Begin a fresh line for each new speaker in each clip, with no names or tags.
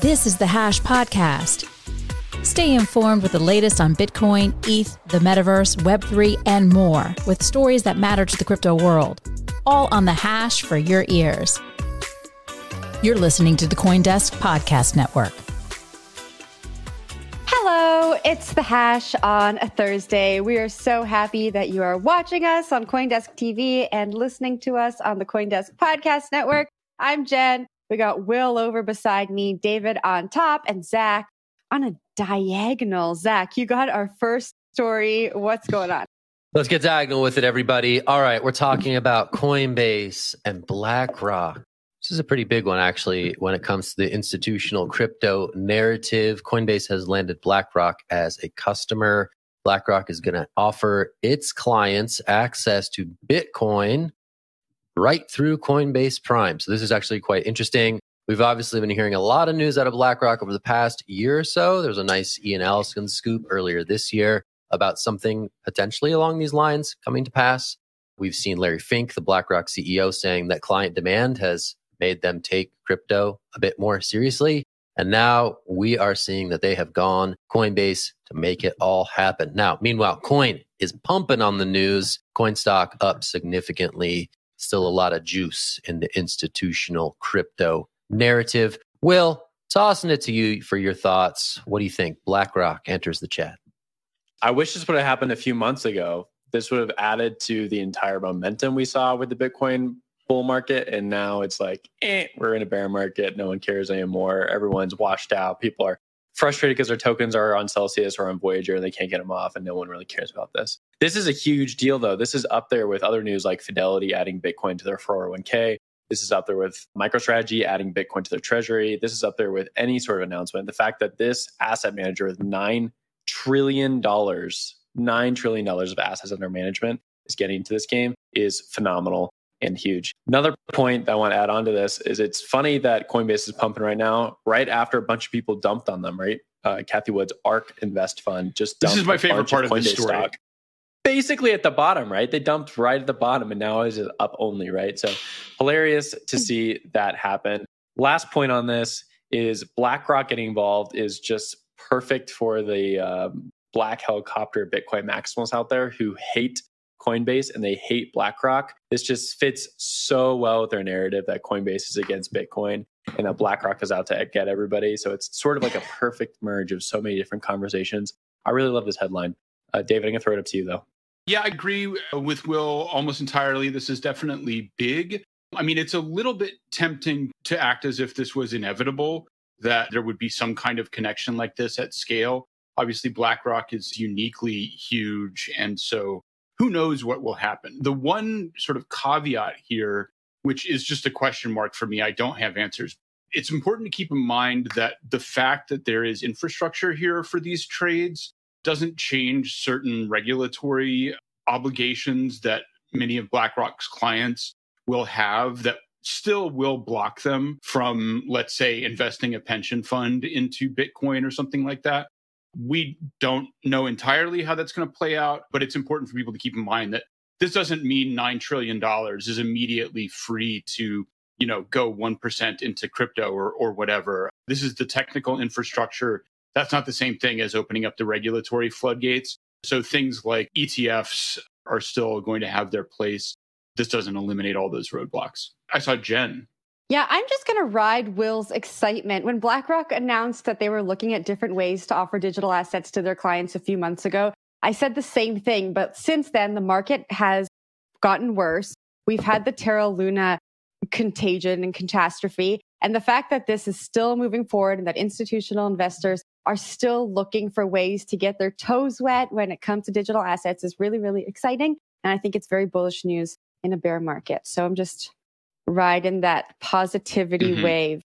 This is the Hash Podcast. Stay informed with the latest on Bitcoin, ETH, the metaverse, Web3, and more with stories that matter to the crypto world. All on the Hash for your ears. You're listening to the Coindesk Podcast Network.
Hello, it's the hash on a Thursday. We are so happy that you are watching us on Coindesk TV and listening to us on the Coindesk Podcast Network. I'm Jen. We got Will over beside me, David on top, and Zach on a diagonal. Zach, you got our first story. What's going on?
Let's get diagonal with it, everybody. All right, we're talking about Coinbase and BlackRock. This is a pretty big one, actually, when it comes to the institutional crypto narrative. Coinbase has landed BlackRock as a customer. BlackRock is going to offer its clients access to Bitcoin right through Coinbase Prime. So this is actually quite interesting. We've obviously been hearing a lot of news out of BlackRock over the past year or so. There was a nice Ian Allison scoop earlier this year about something potentially along these lines coming to pass. We've seen Larry Fink, the BlackRock CEO, saying that client demand has made them take crypto a bit more seriously. And now we are seeing that they have gone Coinbase to make it all happen. Now, meanwhile, Coin is pumping on the news. Coin stock up significantly. Still a lot of juice in the institutional crypto narrative. Will, tossing it to you for your thoughts. What do you think? BlackRock enters the chat.
I wish this would have happened a few months ago. This would have added to the entire momentum we saw with the Bitcoin bull market and now it's like eh, we're in a bear market no one cares anymore everyone's washed out people are frustrated because their tokens are on celsius or on voyager and they can't get them off and no one really cares about this this is a huge deal though this is up there with other news like fidelity adding bitcoin to their 401k this is up there with MicroStrategy adding Bitcoin to their treasury. This is up there with any sort of announcement. The fact that this asset manager with $9 trillion, $9 trillion of assets under management is getting into this game is phenomenal and huge. Another point that I want to add on to this is it's funny that Coinbase is pumping right now, right after a bunch of people dumped on them, right? Uh, Cathie Wood's ARK Invest Fund just
This is my favorite part of, of the story. Stock.
Basically at the bottom, right? They dumped right at the bottom and now is up only, right? So hilarious to see that happen. Last point on this is BlackRock getting involved is just perfect for the um, black helicopter Bitcoin maximals out there who hate Coinbase and they hate BlackRock. This just fits so well with their narrative that Coinbase is against Bitcoin and that BlackRock is out to get everybody. So it's sort of like a perfect merge of so many different conversations. I really love this headline. Uh, David, I'm going to throw it up to you though.
Yeah, I agree with Will almost entirely. This is definitely big. I mean, it's a little bit tempting to act as if this was inevitable, that there would be some kind of connection like this at scale. Obviously, BlackRock is uniquely huge. And so who knows what will happen. The one sort of caveat here, which is just a question mark for me, I don't have answers. It's important to keep in mind that the fact that there is infrastructure here for these trades doesn't change certain regulatory obligations that many of BlackRock's clients will have that still will block them from, let's say, investing a pension fund into Bitcoin or something like that. We don't know entirely how that's going to play out, but it's important for people to keep in mind that this doesn't mean $9 trillion is immediately free to you know go 1% into crypto or, or whatever this is the technical infrastructure that's not the same thing as opening up the regulatory floodgates so things like etfs are still going to have their place. This doesn't eliminate all those roadblocks. I saw Jen.
Yeah, I'm just going to ride Will's excitement. When BlackRock announced that they were looking at different ways to offer digital assets to their clients a few months ago, I said the same thing. But since then, the market has gotten worse. We've had the Terra Luna contagion and catastrophe. And the fact that this is still moving forward and that institutional investors are still looking for ways to get their toes wet when it comes to digital assets is really, really exciting. And I think it's very bullish news in a bear market. So I'm just riding that positivity mm-hmm. wave.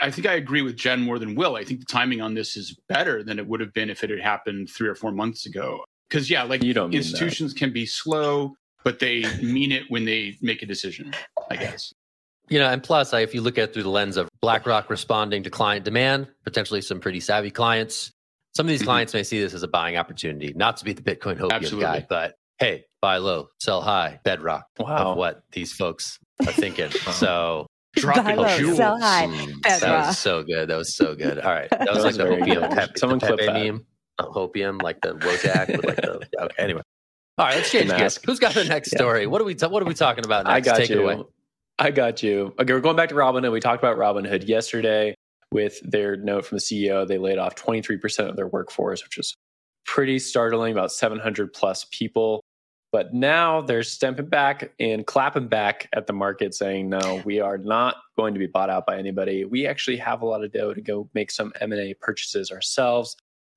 I think I agree with Jen more than Will. I think the timing on this is better than it would have been if it had happened three or four months ago. Because yeah, like you don't institutions can be slow, but they mean it when they make a decision. I guess.
You know, and plus, if you look at it through the lens of BlackRock responding to client demand, potentially some pretty savvy clients, some of these mm-hmm. clients may see this as a buying opportunity. Not to be the Bitcoin hopium guy, but hey, buy low, sell high, bedrock wow. of what these folks are thinking. so
Dropping buy low, sell high,
bedrock. That was so good. That was so good. All right, that was, that was like the hopium. Pep, Someone the Pepe meme. Hopium, like the Wojak with like the. Okay, anyway. All right, let's change gears. Who's got the next story? What are we? what are we talking about next?
I got
Take
you. I got you. Okay, we're going back to Robinhood. We talked about Robinhood yesterday with their note from the CEO. They laid off 23% of their workforce, which is pretty startling, about 700 plus people. But now they're stepping back and clapping back at the market, saying, "No, we are not going to be bought out by anybody. We actually have a lot of dough to go make some M and A purchases ourselves."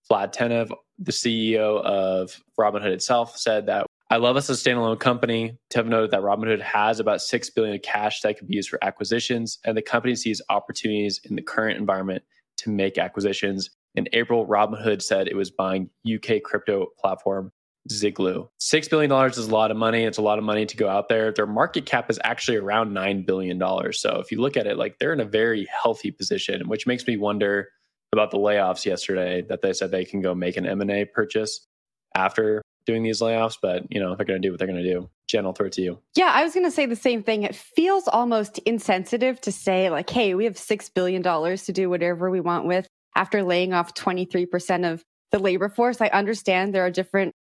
Vlad Tenev, the CEO of Robinhood itself, said that I love us as a standalone company. Tenev noted that Robinhood has about six billion of cash that could be used for acquisitions, and the company sees opportunities in the current environment to make acquisitions. In April, Robinhood said it was buying UK crypto platform Ziglu. $6 billion is a lot of money. It's a lot of money to go out there. Their market cap is actually around $9 billion. So if you look at it, like they're in a very healthy position, which makes me wonder about the layoffs yesterday that they said they can go make an M&A purchase after doing these layoffs, but you know, they're going to do what they're going to do. Jen, I'll throw it to you.
Yeah, I was going to say the same thing. It feels almost insensitive to say like, hey, we have $6 billion to do whatever we want with after laying off 23% of the labor force. I understand there are different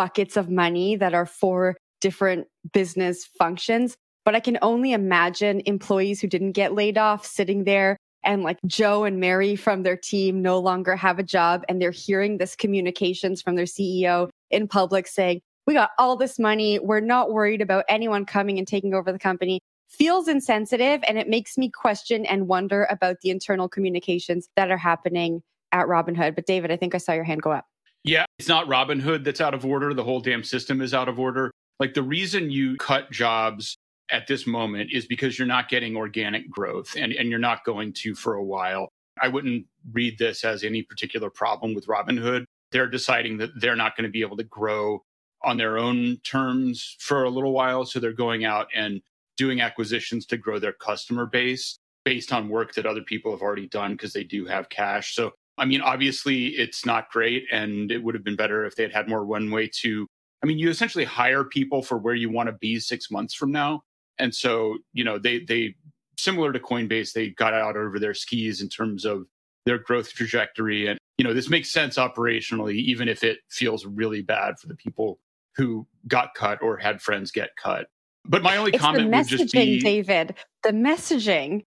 buckets of money that are for different business functions, but I can only imagine employees who didn't get laid off sitting there and like Joe and Mary from their team no longer have a job and they're hearing this communications from their CEO in public saying, we got all this money. We're not worried about anyone coming and taking over the company feels insensitive and it makes me question and wonder about the internal communications that are happening at Robinhood. But David, I think I saw your hand go up.
Yeah, it's not Robinhood that's out of order. The whole damn system is out of order. Like the reason you cut jobs at this moment is because you're not getting organic growth and, and you're not going to for a while. I wouldn't read this as any particular problem with Robinhood. They're deciding that they're not going to be able to grow on their own terms for a little while. So they're going out and doing acquisitions to grow their customer base based on work that other people have already done because they do have cash. So, I mean, obviously it's not great and it would have been better if they had had more runway to. I mean, you essentially hire people for where you want to be six months from now. And so, you know, they they similar to Coinbase, they got out over their skis in terms of their growth trajectory. And, you know, this makes sense operationally, even if it feels really bad for the people who got cut or had friends get cut. But my only
it's
comment would just be
David, the messaging.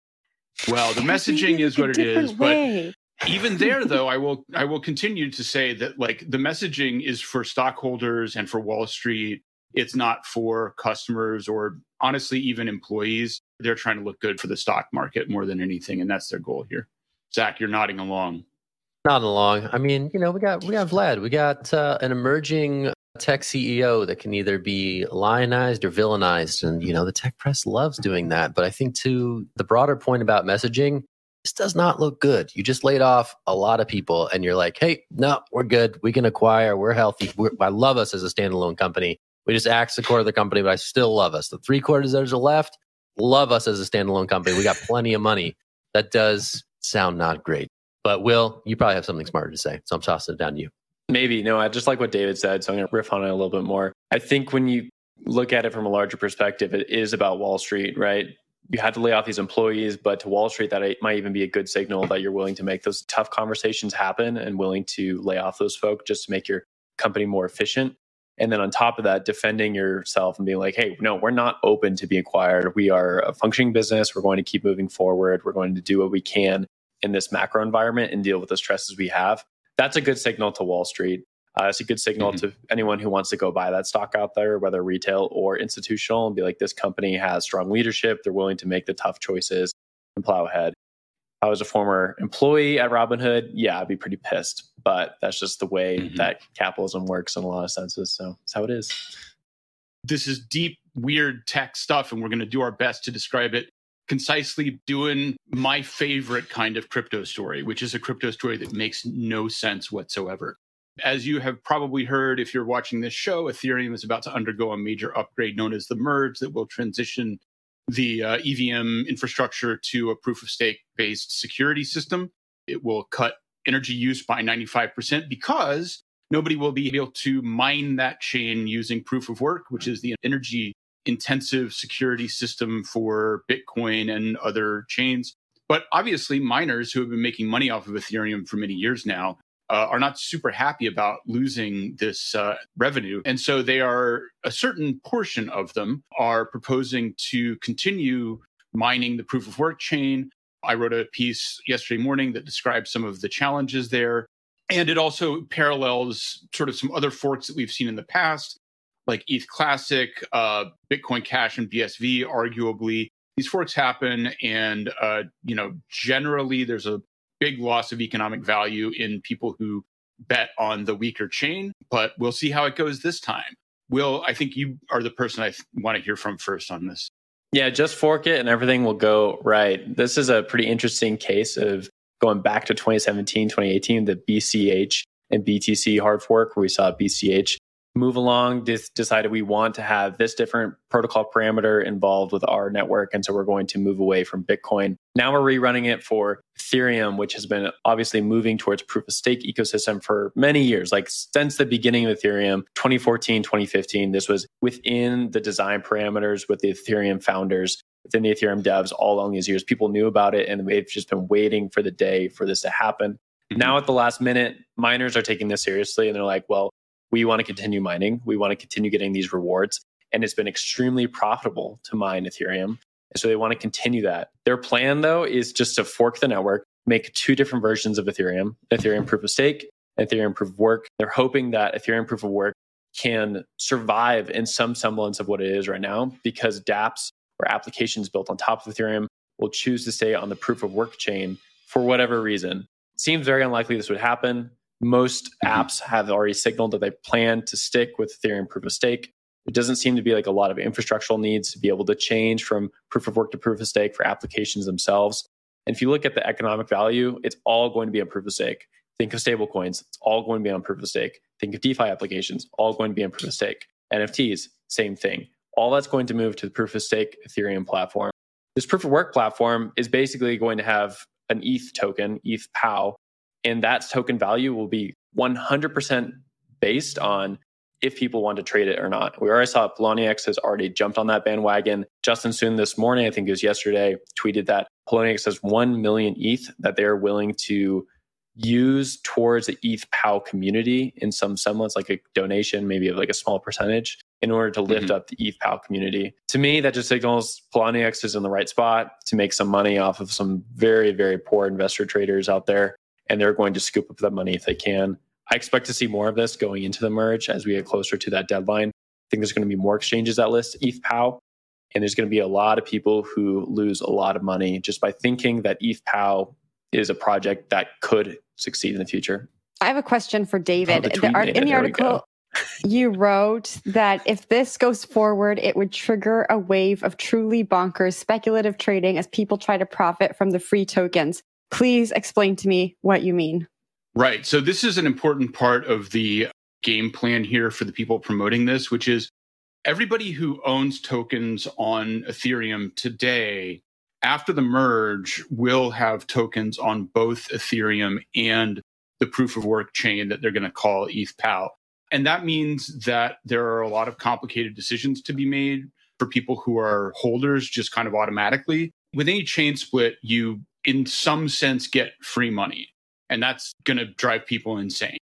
Well, the messaging is what it is. Way. But even there though, I will I will continue to say that like the messaging is for stockholders and for Wall Street it's not for customers or honestly, even employees. They're trying to look good for the stock market more than anything. And that's their goal here. Zach, you're nodding along.
Nodding along. I mean, you know, we got we got Vlad. We got uh, an emerging tech CEO that can either be lionized or villainized. And, you know, the tech press loves doing that. But I think to the broader point about messaging, this does not look good. You just laid off a lot of people and you're like, hey, no, we're good. We can acquire. We're healthy. We're, I love us as a standalone company. We just axed a quarter of the company, but I still love us. The three quarters that are left, love us as a standalone company. We got plenty of money. That does sound not great. But Will, you probably have something smarter to say. So I'm tossing it down to you.
Maybe. No, I just like what David said. So I'm going to riff on it a little bit more. I think when you look at it from a larger perspective, it is about Wall Street, right? You had to lay off these employees, but to Wall Street, that might even be a good signal that you're willing to make those tough conversations happen and willing to lay off those folks just to make your company more efficient. And then on top of that, defending yourself and being like, hey, no, we're not open to be acquired. We are a functioning business. We're going to keep moving forward. We're going to do what we can in this macro environment and deal with the stresses we have. That's a good signal to Wall Street. Uh, it's a good signal mm-hmm. to anyone who wants to go buy that stock out there, whether retail or institutional, and be like, this company has strong leadership. They're willing to make the tough choices and plow ahead. I was a former employee at Robinhood, yeah, I'd be pretty pissed. But that's just the way mm-hmm. that capitalism works in a lot of senses. So it's how it is.
This is deep, weird tech stuff, and we're going to do our best to describe it concisely doing my favorite kind of crypto story, which is a crypto story that makes no sense whatsoever. As you have probably heard, if you're watching this show, Ethereum is about to undergo a major upgrade known as the merge that will transition the uh, EVM infrastructure to a proof of stake based security system. It will cut energy use by 95% because nobody will be able to mine that chain using proof of work, which is the energy intensive security system for Bitcoin and other chains. But obviously, miners who have been making money off of Ethereum for many years now uh, are not super happy about losing this uh, revenue. And so they are, a certain portion of them are proposing to continue mining the proof of work chain. I wrote a piece yesterday morning that describes some of the challenges there. And it also parallels sort of some other forks that we've seen in the past, like ETH Classic, uh, Bitcoin Cash, and BSV, arguably. These forks happen, and uh, you know, generally there's a big loss of economic value in people who bet on the weaker chain, but we'll see how it goes this time. Will, I think you are the person I th- want to hear from first on this.
Yeah, just fork it and everything will go right. This is a pretty interesting case of going back to 2017, 2018, the BCH and BTC hard fork, where we saw BCH move along, decided we want to have this different protocol parameter involved with our network. And so we're going to move away from Bitcoin. Now we're rerunning it for Ethereum, which has been obviously moving towards proof of stake ecosystem for many years, like since the beginning of Ethereum, 2014, 2015. This was within the design parameters with the Ethereum founders. Within the Ethereum devs, all along these years, people knew about it and they've just been waiting for the day for this to happen. Mm-hmm. Now, at the last minute, miners are taking this seriously and they're like, well, we want to continue mining. We want to continue getting these rewards. And it's been extremely profitable to mine Ethereum. And so they want to continue that. Their plan, though, is just to fork the network, make two different versions of Ethereum Ethereum proof of stake, Ethereum proof of work. They're hoping that Ethereum proof of work can survive in some semblance of what it is right now because dApps or applications built on top of Ethereum will choose to stay on the proof of work chain for whatever reason. Seems very unlikely this would happen. Most mm-hmm. apps have already signaled that they plan to stick with Ethereum proof of stake. It doesn't seem to be like a lot of infrastructural needs to be able to change from proof of work to proof of stake for applications themselves. And if you look at the economic value, it's all going to be on proof of stake. Think of stable coins, it's all going to be on proof of stake. Think of DeFi applications, all going to be on proof of stake. NFTs, same thing. All that's going to move to the proof of stake Ethereum platform. This proof of work platform is basically going to have an ETH token, ETH POW, and that token value will be 100% based on if people want to trade it or not. We already saw Poloniex has already jumped on that bandwagon. Justin Sun this morning, I think it was yesterday, tweeted that Poloniex has 1 million ETH that they're willing to use towards the ETH POW community in some semblance, like a donation, maybe of like a small percentage in order to lift mm-hmm. up the ETH POW community. To me, that just signals Poloniex is in the right spot to make some money off of some very, very poor investor traders out there and they're going to scoop up that money if they can. I expect to see more of this going into the merge as we get closer to that deadline. I think there's going to be more exchanges that list ETH POW, and there's going to be a lot of people who lose a lot of money just by thinking that ETH POW is a project that could succeed in the future.
I have a question for David. Oh, the art, in the article, you wrote that if this goes forward, it would trigger a wave of truly bonkers speculative trading as people try to profit from the free tokens. Please explain to me what you mean.
Right. So, this is an important part of the game plan here for the people promoting this, which is everybody who owns tokens on Ethereum today, after the merge, will have tokens on both Ethereum and the proof of work chain that they're going to call ETH POW. And that means that there are a lot of complicated decisions to be made for people who are holders just kind of automatically. With any chain split, you in some sense get free money. And that's going to drive people insane.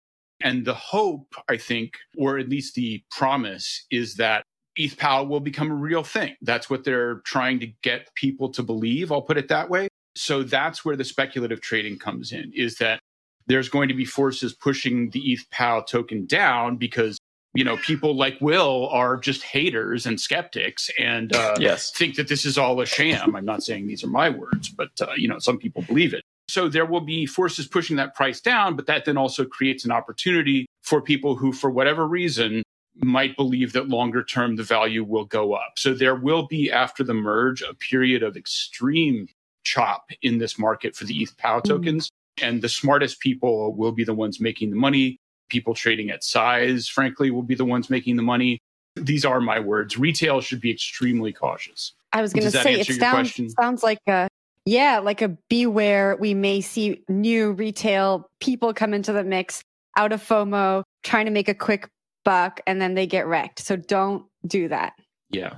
And the hope, I think, or at least the promise, is that ETH POW will become a real thing. That's what they're trying to get people to believe. I'll put it that way. So that's where the speculative trading comes in, is that there's going to be forces pushing the ETH POW token down because you know people like Will are just haters and skeptics and uh,
yes.
think that this is all a sham. I'm not saying these are my words, but uh, you know some people believe it. So there will be forces pushing that price down, but that then also creates an opportunity for people who, for whatever reason, might believe that longer term the value will go up. So there will be after the merge a period of extreme chop in this market for the ETH POW mm-hmm. tokens. And the smartest people will be the ones making the money. People trading at size, frankly, will be the ones making the money. These are my words. Retail should be extremely cautious.
I was going to say it sounds, sounds like a yeah, like a beware. We may see new retail people come into the mix out of FOMO, trying to make a quick buck, and then they get wrecked. So don't do that.
Yeah.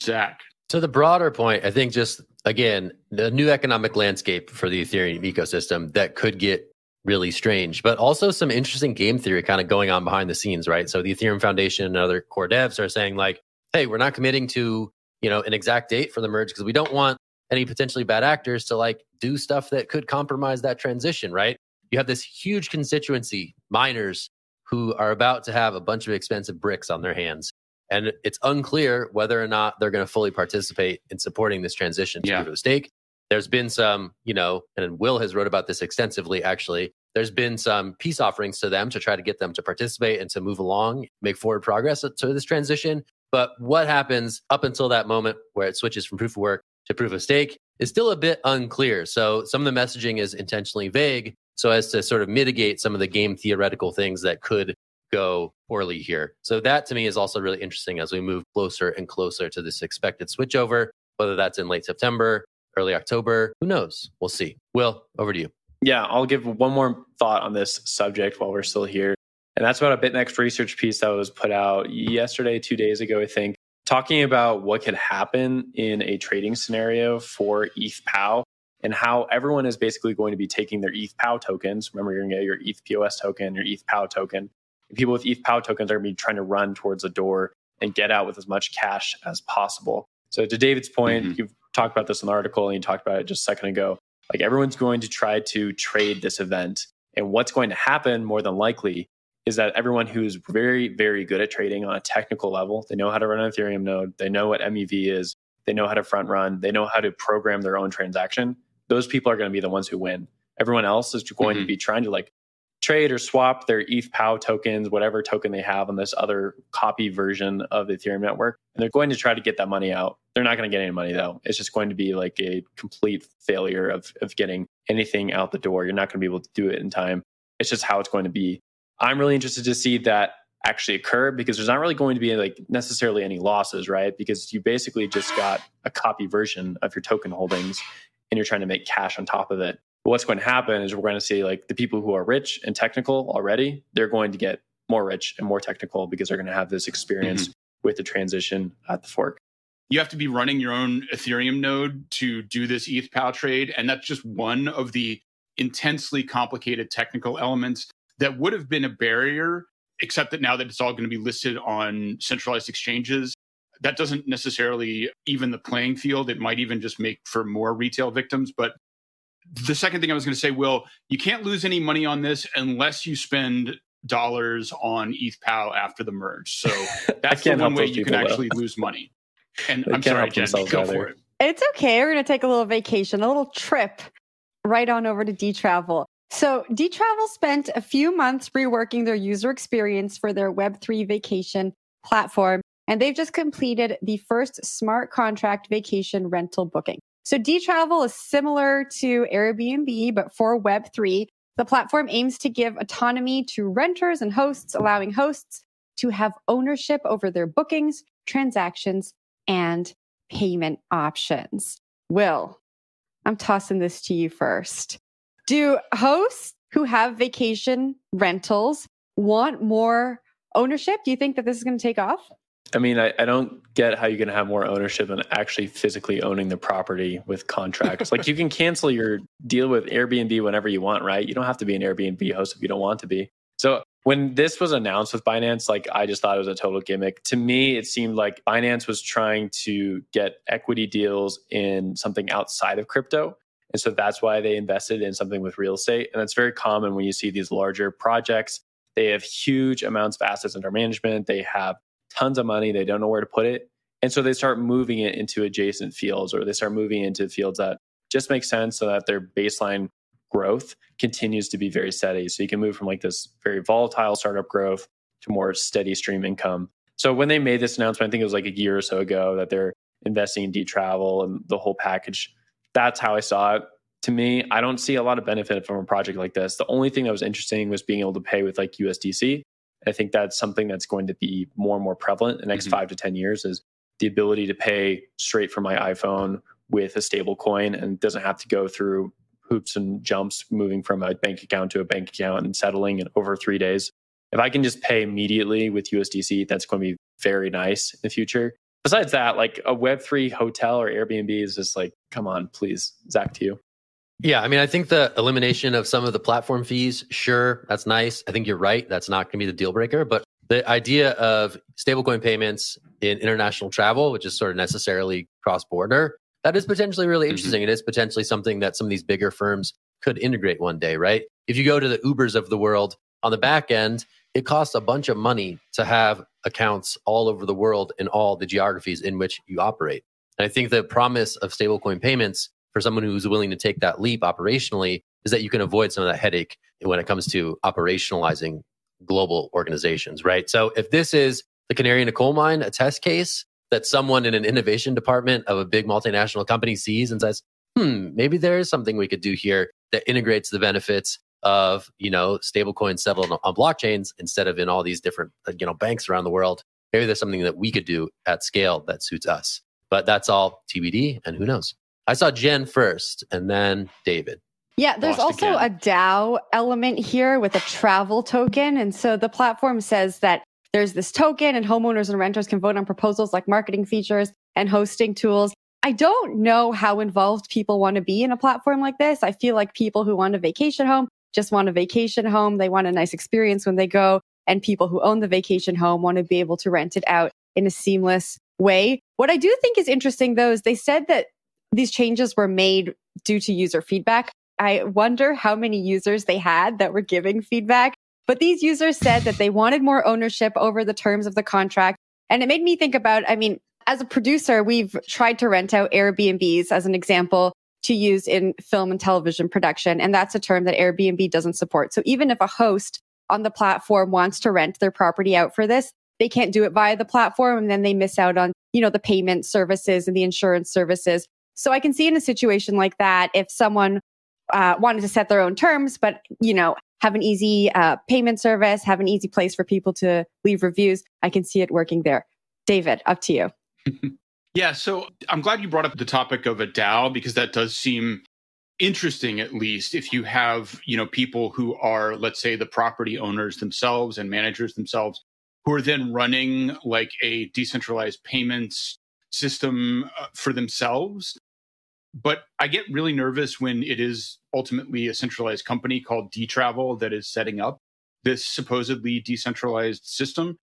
Zach.
So the broader point, I think just again, the new economic landscape for the Ethereum ecosystem that could get really strange, but also some interesting game theory kind of going on behind the scenes, right? So the Ethereum Foundation and other core devs are saying like, hey, we're not committing to, you know, an exact date for the merge because we don't want any potentially bad actors to like do stuff that could compromise that transition, right? You have this huge constituency, miners, who are about to have a bunch of expensive bricks on their hands. And it's unclear whether or not they're going to fully participate in supporting this transition to yeah. stake. There's been some, you know, and Will has wrote about this extensively, actually. There's been some peace offerings to them to try to get them to participate and to move along, make forward progress to this transition. But what happens up until that moment where it switches from proof of work to proof of stake is still a bit unclear. So some of the messaging is intentionally vague so as to sort of mitigate some of the game theoretical things that could go poorly here. So that to me is also really interesting as we move closer and closer to this expected switchover, whether that's in late September, early October, who knows? We'll see. Will, over to you.
Yeah, I'll give one more thought on this subject while we're still here. And that's about a BitMEX research piece that was put out yesterday, two days ago, I think, talking about what could happen in a trading scenario for ETH POW and how everyone is basically going to be taking their ETH POW tokens. Remember, you're going to get your ETH POS token, your ETH POW token. And people with ETH POW tokens are going to be trying to run towards a door and get out with as much cash as possible. So, to David's point, mm-hmm. you've talked about this in the article and you talked about it just a second ago. Like, everyone's going to try to trade this event. And what's going to happen more than likely is that everyone who's very, very good at trading on a technical level, they know how to run an Ethereum node, they know what MEV is, they know how to front run, they know how to program their own transaction. Those people are going to be the ones who win. Everyone else is going mm-hmm. to be trying to like trade or swap their ETH POW tokens, whatever token they have on this other copy version of the Ethereum network. And they're going to try to get that money out. They're not going to get any money though. It's just going to be like a complete failure of, of getting anything out the door. You're not going to be able to do it in time. It's just how it's going to be. I'm really interested to see that actually occur because there's not really going to be like necessarily any losses, right? Because you basically just got a copy version of your token holdings and you're trying to make cash on top of it. But what's going to happen is we're going to see like the people who are rich and technical already, they're going to get more rich and more technical because they're going to have this experience mm-hmm. with the transition at the fork.
You have to be running your own Ethereum node to do this ETH POW trade. And that's just one of the intensely complicated technical elements that would have been a barrier, except that now that it's all going to be listed on centralized exchanges, that doesn't necessarily even the playing field. It might even just make for more retail victims. But the second thing I was going to say, Will, you can't lose any money on this unless you spend dollars on ETH POW after the merge. So that's the one way you can actually lose money. And they I'm sorry, Jen, go either. for it.
It's okay. We're going to take a little vacation, a little trip right on over to Dtravel. So, Dtravel spent a few months reworking their user experience for their Web3 vacation platform, and they've just completed the first smart contract vacation rental booking. So, Dtravel is similar to Airbnb, but for Web3. The platform aims to give autonomy to renters and hosts, allowing hosts to have ownership over their bookings, transactions, and payment options. Will, I'm tossing this to you first. Do hosts who have vacation rentals want more ownership? Do you think that this is going to take off?
I mean, I, I don't get how you can have more ownership than actually physically owning the property with contracts. like you can cancel your deal with Airbnb whenever you want, right? You don't have to be an Airbnb host if you don't want to be. So when this was announced with Binance, like I just thought it was a total gimmick. To me, it seemed like Binance was trying to get equity deals in something outside of crypto. And so that's why they invested in something with real estate. And that's very common when you see these larger projects. They have huge amounts of assets under management, they have tons of money, they don't know where to put it. And so they start moving it into adjacent fields or they start moving into fields that just make sense so that their baseline growth continues to be very steady. So you can move from like this very volatile startup growth to more steady stream income. So when they made this announcement, I think it was like a year or so ago that they're investing in Dtravel and the whole package. That's how I saw it. To me, I don't see a lot of benefit from a project like this. The only thing that was interesting was being able to pay with like USDC. I think that's something that's going to be more and more prevalent in the next mm-hmm. five to 10 years is the ability to pay straight from my iPhone with a stable coin and doesn't have to go through hoops and jumps moving from a bank account to a bank account and settling in over three days. If I can just pay immediately with USDC, that's going to be very nice in the future. Besides that, like a Web3 hotel or Airbnb is just like, come on, please, Zach, to you.
Yeah, I mean, I think the elimination of some of the platform fees, sure, that's nice. I think you're right. That's not going to be the deal breaker. But the idea of stablecoin payments in international travel, which is sort of necessarily cross border, that is potentially really mm-hmm. interesting. Mm-hmm. It is potentially something that some of these bigger firms could integrate one day, right? If you go to the Ubers of the world on the back end, it costs a bunch of money to have accounts all over the world in all the geographies in which you operate. And I think the promise of stablecoin payments for someone who's willing to take that leap operationally is that you can avoid some of that headache when it comes to operationalizing global organizations, right? So if this is the canary in a coal mine, a test case, that someone in an innovation department of a big multinational company sees and says, hmm, maybe there is something we could do here that integrates the benefits of, you know, stablecoins settled on blockchains instead of in all these different, you know, banks around the world. Maybe there's something that we could do at scale that suits us. But that's all TBD and who knows. I saw Jen first and then David.
Yeah, there's also again. a DAO element here with a travel token. And so the platform says that there's this token and homeowners and renters can vote on proposals like marketing features and hosting tools. I don't know how involved people want to be in a platform like this. I feel like people who want a vacation home just want a vacation home. They want a nice experience when they go. And people who own the vacation home want to be able to rent it out in a seamless way. What I do think is interesting though is they said that these changes were made due to user feedback. I wonder how many users they had that were giving feedback but these users said that they wanted more ownership over the terms of the contract. And it made me think about, I mean, as a producer, we've tried to rent out Airbnbs as an example to use in film and television production. And that's a term that Airbnb doesn't support. So even if a host on the platform wants to rent their property out for this, they can't do it via the platform. And then they miss out on, you know, the payment services and the insurance services. So I can see in a situation like that, if someone uh, wanted to set their own terms, but, you know, have an easy uh, payment service, have an easy place for people to leave reviews. I can see it working there. David, up to you.
yeah, so I'm glad you brought up the topic of a DAO because that does seem interesting at least if you have, you know, people who are let's say the property owners themselves and managers themselves who are then running like a decentralized payments system uh, for themselves but I get really nervous when it is ultimately a centralized company called Dtravel that is setting up this supposedly decentralized system.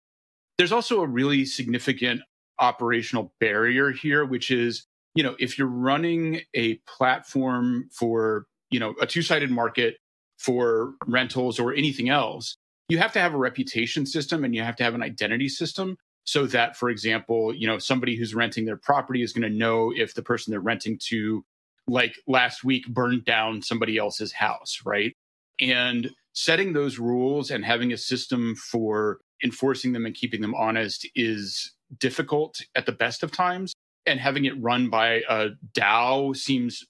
There's also a really significant operational barrier here, which is, you know, if you're running a platform for, you know, a two sided market for rentals or anything else, you have to have a reputation system and you have to have an identity system so that for example you know somebody who's renting their property is going to know if the person they're renting to like last week burned down somebody else's house right? And setting those rules and having a system for enforcing them and keeping them honest is difficult at the best of times and having it run by a dao seems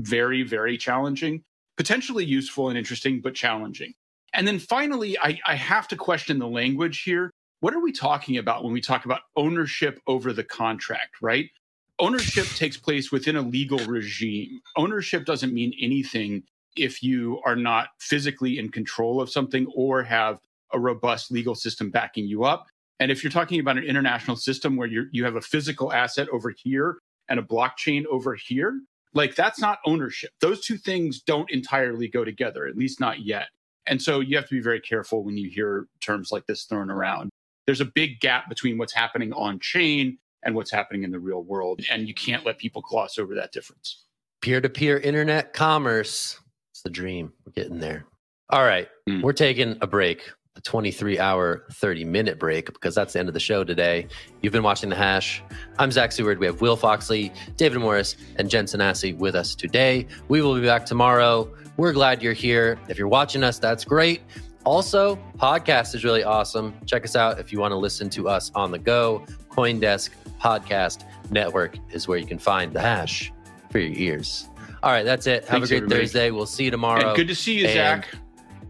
very very challenging potentially useful and interesting but challenging. And then finally I, I have to question the language here what are we talking about when we talk about ownership over the contract, right? Ownership takes place within a legal regime. Ownership doesn't mean anything if you are not physically in control of something or have a robust legal system backing you up. And if you're talking about an international system where you you have a physical asset over here and a blockchain over here, like that's not ownership. Those two things don't entirely go together, at least not yet. And so you have to be very careful when you hear terms like this thrown around. There's a big gap between what's happening on chain and what's happening in the real world. And you can't let people gloss over that difference.
Peer to peer internet commerce. It's the dream. We're getting there. All right. Mm. We're taking a break, a 23 hour, 30 minute break, because that's the end of the show today. You've been watching The Hash. I'm Zach Seward. We have Will Foxley, David Morris, and Jen Sanasie with us today. We will be back tomorrow. We're glad you're here. If you're watching us, that's great. Also, podcast is really awesome. Check us out if you want to listen to us on the go. Coindesk Podcast Network is where you can find the hash for your ears. All right, that's it. Have Thanks, a great everybody. Thursday. We'll see you tomorrow.
And good to see you, and Zach.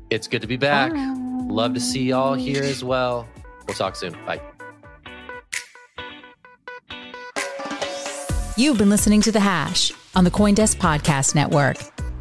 It's good to be back. Bye. Love to see y'all here as well. We'll talk soon. Bye.
You've been listening to The Hash on the Coindesk Podcast Network.